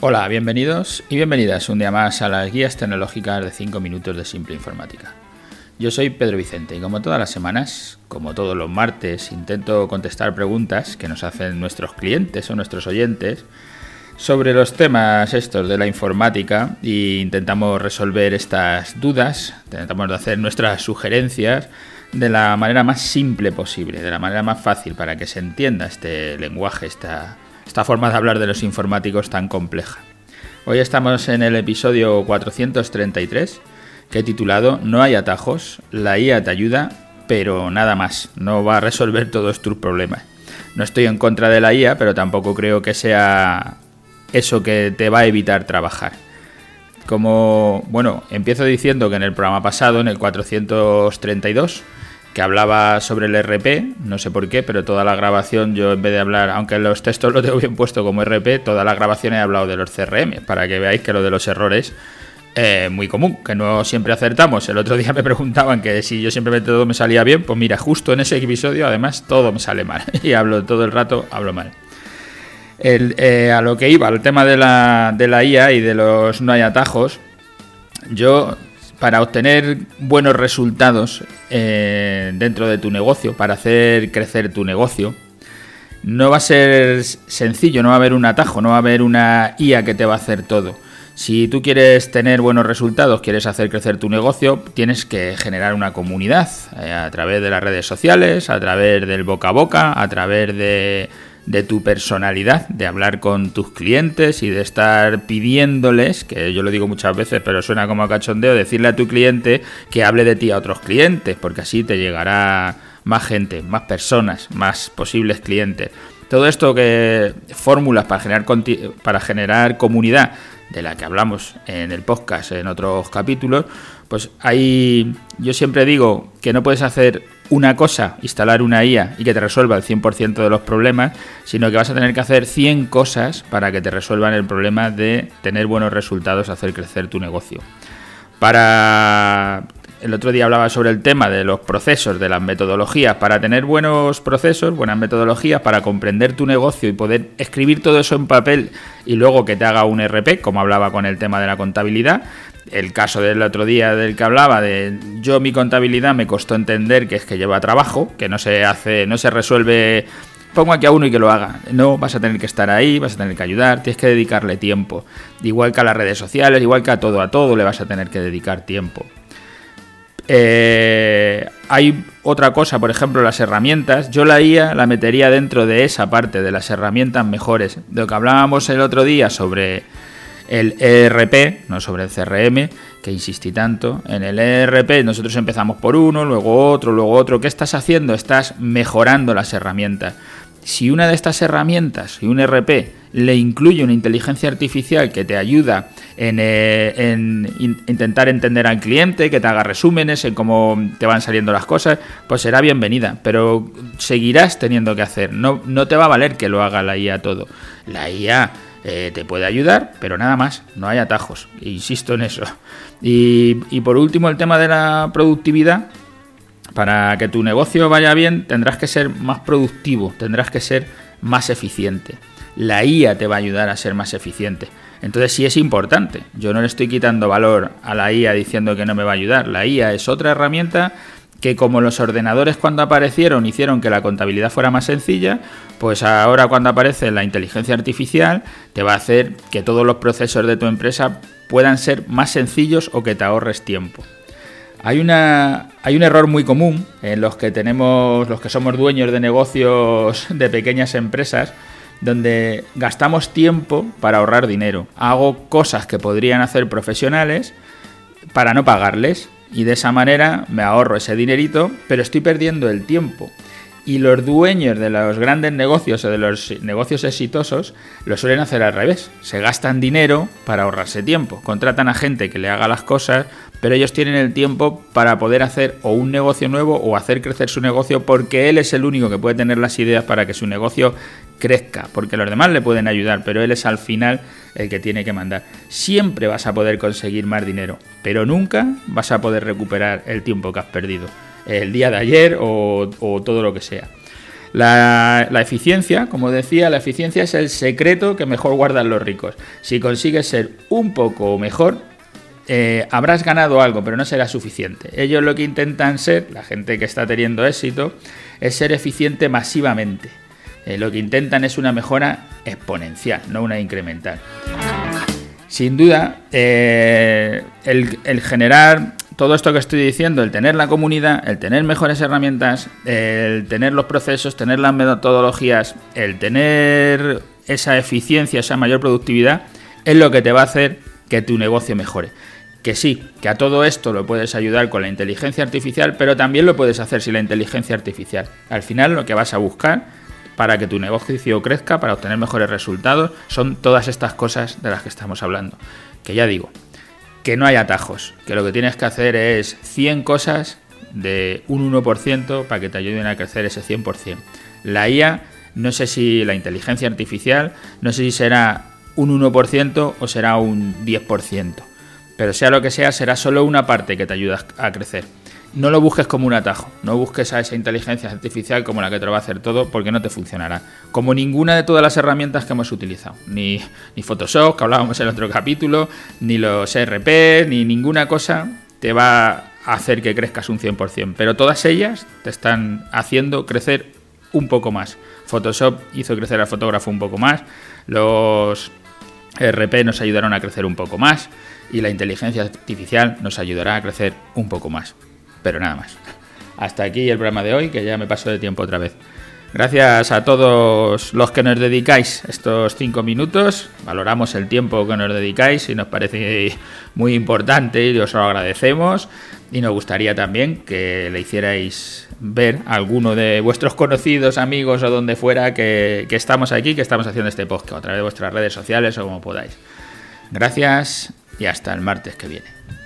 Hola, bienvenidos y bienvenidas un día más a las guías tecnológicas de 5 minutos de Simple Informática. Yo soy Pedro Vicente y como todas las semanas, como todos los martes, intento contestar preguntas que nos hacen nuestros clientes o nuestros oyentes sobre los temas estos de la informática e intentamos resolver estas dudas, intentamos hacer nuestras sugerencias de la manera más simple posible, de la manera más fácil para que se entienda este lenguaje, esta esta forma de hablar de los informáticos tan compleja. Hoy estamos en el episodio 433 que he titulado No hay atajos, la IA te ayuda, pero nada más, no va a resolver todos tus problemas. No estoy en contra de la IA, pero tampoco creo que sea eso que te va a evitar trabajar. Como, bueno, empiezo diciendo que en el programa pasado, en el 432, que hablaba sobre el RP, no sé por qué, pero toda la grabación yo en vez de hablar, aunque los textos los tengo bien puesto como RP, toda la grabación he hablado de los CRM, para que veáis que lo de los errores es muy común, que no siempre acertamos. El otro día me preguntaban que si yo simplemente todo me salía bien, pues mira, justo en ese episodio además todo me sale mal y hablo todo el rato, hablo mal. Eh, a lo que iba, al tema de la, de la IA y de los no hay atajos, yo para obtener buenos resultados eh, dentro de tu negocio, para hacer crecer tu negocio, no va a ser sencillo, no va a haber un atajo, no va a haber una IA que te va a hacer todo. Si tú quieres tener buenos resultados, quieres hacer crecer tu negocio, tienes que generar una comunidad eh, a través de las redes sociales, a través del boca a boca, a través de de tu personalidad, de hablar con tus clientes y de estar pidiéndoles, que yo lo digo muchas veces, pero suena como a cachondeo, decirle a tu cliente que hable de ti a otros clientes, porque así te llegará más gente, más personas, más posibles clientes. Todo esto que fórmulas para generar, para generar comunidad, de la que hablamos en el podcast, en otros capítulos, pues ahí yo siempre digo que no puedes hacer una cosa, instalar una IA y que te resuelva el 100% de los problemas, sino que vas a tener que hacer 100 cosas para que te resuelvan el problema de tener buenos resultados, hacer crecer tu negocio. Para el otro día hablaba sobre el tema de los procesos, de las metodologías. Para tener buenos procesos, buenas metodologías, para comprender tu negocio y poder escribir todo eso en papel y luego que te haga un RP, como hablaba con el tema de la contabilidad, el caso del otro día del que hablaba de yo mi contabilidad me costó entender que es que lleva trabajo, que no se hace, no se resuelve pongo aquí a uno y que lo haga. No, vas a tener que estar ahí, vas a tener que ayudar, tienes que dedicarle tiempo. Igual que a las redes sociales, igual que a todo, a todo le vas a tener que dedicar tiempo. Eh, hay otra cosa, por ejemplo, las herramientas. Yo la IA la metería dentro de esa parte de las herramientas mejores. De lo que hablábamos el otro día sobre el ERP, no sobre el CRM, que insistí tanto. En el ERP nosotros empezamos por uno, luego otro, luego otro. ¿Qué estás haciendo? Estás mejorando las herramientas. Si una de estas herramientas, y un ERP, le incluye una inteligencia artificial que te ayuda en, eh, intentar entender al cliente, que te haga resúmenes en cómo te van saliendo las cosas, pues será bienvenida, pero seguirás teniendo que hacer. No, no te va a valer que lo haga la IA todo. La IA eh, te puede ayudar, pero nada más, no hay atajos, insisto en eso. Y, por último, el tema de la productividad, para que tu negocio vaya bien, tendrás que ser más productivo, tendrás que ser más eficiente. La IA te va a ayudar a ser más eficiente. Entonces sí es importante. Yo no le estoy quitando valor a la IA diciendo que no me va a ayudar. La IA es otra herramienta que como los ordenadores cuando aparecieron hicieron que la contabilidad fuera más sencilla, pues ahora cuando aparece la inteligencia artificial te va a hacer que todos los procesos de tu empresa puedan ser más sencillos o que te ahorres tiempo. Hay, una, hay un error muy común en los que tenemos, los que somos dueños de negocios de pequeñas empresas, donde gastamos tiempo para ahorrar dinero. Hago cosas que podrían hacer profesionales para no pagarles y de esa manera me ahorro ese dinerito, pero estoy perdiendo el tiempo. Y los dueños de los grandes negocios o de los negocios exitosos lo suelen hacer al revés. Se gastan dinero para ahorrarse tiempo. Contratan a gente que le haga las cosas, pero ellos tienen el tiempo para poder hacer o un negocio nuevo o hacer crecer su negocio porque él es el único que puede tener las ideas para que su negocio crezca, porque los demás le pueden ayudar, pero él es al final el que tiene que mandar. Siempre vas a poder conseguir más dinero, pero nunca vas a poder recuperar el tiempo que has perdido, el día de ayer o, todo lo que sea. La, eficiencia, como decía, la eficiencia es el secreto que mejor guardan los ricos. Si consigues ser un poco mejor, eh, habrás ganado algo, pero no será suficiente. Ellos lo que intentan ser, la gente que está teniendo éxito, es ser eficiente masivamente. Eh, lo que intentan es una mejora exponencial, no una incremental. Sin duda, eh, el generar todo esto que estoy diciendo, el tener la comunidad, el tener mejores herramientas, el tener los procesos, tener las metodologías, el tener esa eficiencia, esa mayor productividad, es lo que te va a hacer que tu negocio mejore. Que sí, que a todo esto lo puedes ayudar con la inteligencia artificial, pero también lo puedes hacer sin la inteligencia artificial. Al final lo que vas a buscar para que tu negocio crezca, para obtener mejores resultados, son todas estas cosas de las que estamos hablando. Que ya digo, que no hay atajos, que lo que tienes que hacer es 100 cosas de un 1% para que te ayuden a crecer ese 100%. La IA, no sé si la inteligencia artificial, no sé si será un 1% o será un 10%, pero sea lo que sea, será solo una parte que te ayuda a crecer no lo busques como un atajo, no busques a esa inteligencia artificial como la que te lo va a hacer todo porque no te funcionará. Como ninguna de todas las herramientas que hemos utilizado, ni, Photoshop, que hablábamos en el otro capítulo, ni los ERP, ni ninguna cosa te va a hacer que crezcas un 100%, pero todas ellas te están haciendo crecer un poco más. Photoshop hizo crecer al fotógrafo un poco más, los ERP nos ayudaron a crecer un poco más. Y la inteligencia artificial nos ayudará a crecer un poco más pero nada más. Hasta aquí el programa de hoy, que ya me paso de tiempo otra vez. Gracias a todos los que nos dedicáis estos cinco minutos. Valoramos el tiempo que nos dedicáis y nos parece muy importante y os lo agradecemos. Y nos gustaría también que le hicierais ver a alguno de vuestros conocidos, amigos o donde fuera que, que estamos aquí, que estamos haciendo este podcast a través de vuestras redes sociales o como podáis. Gracias y hasta el martes que viene.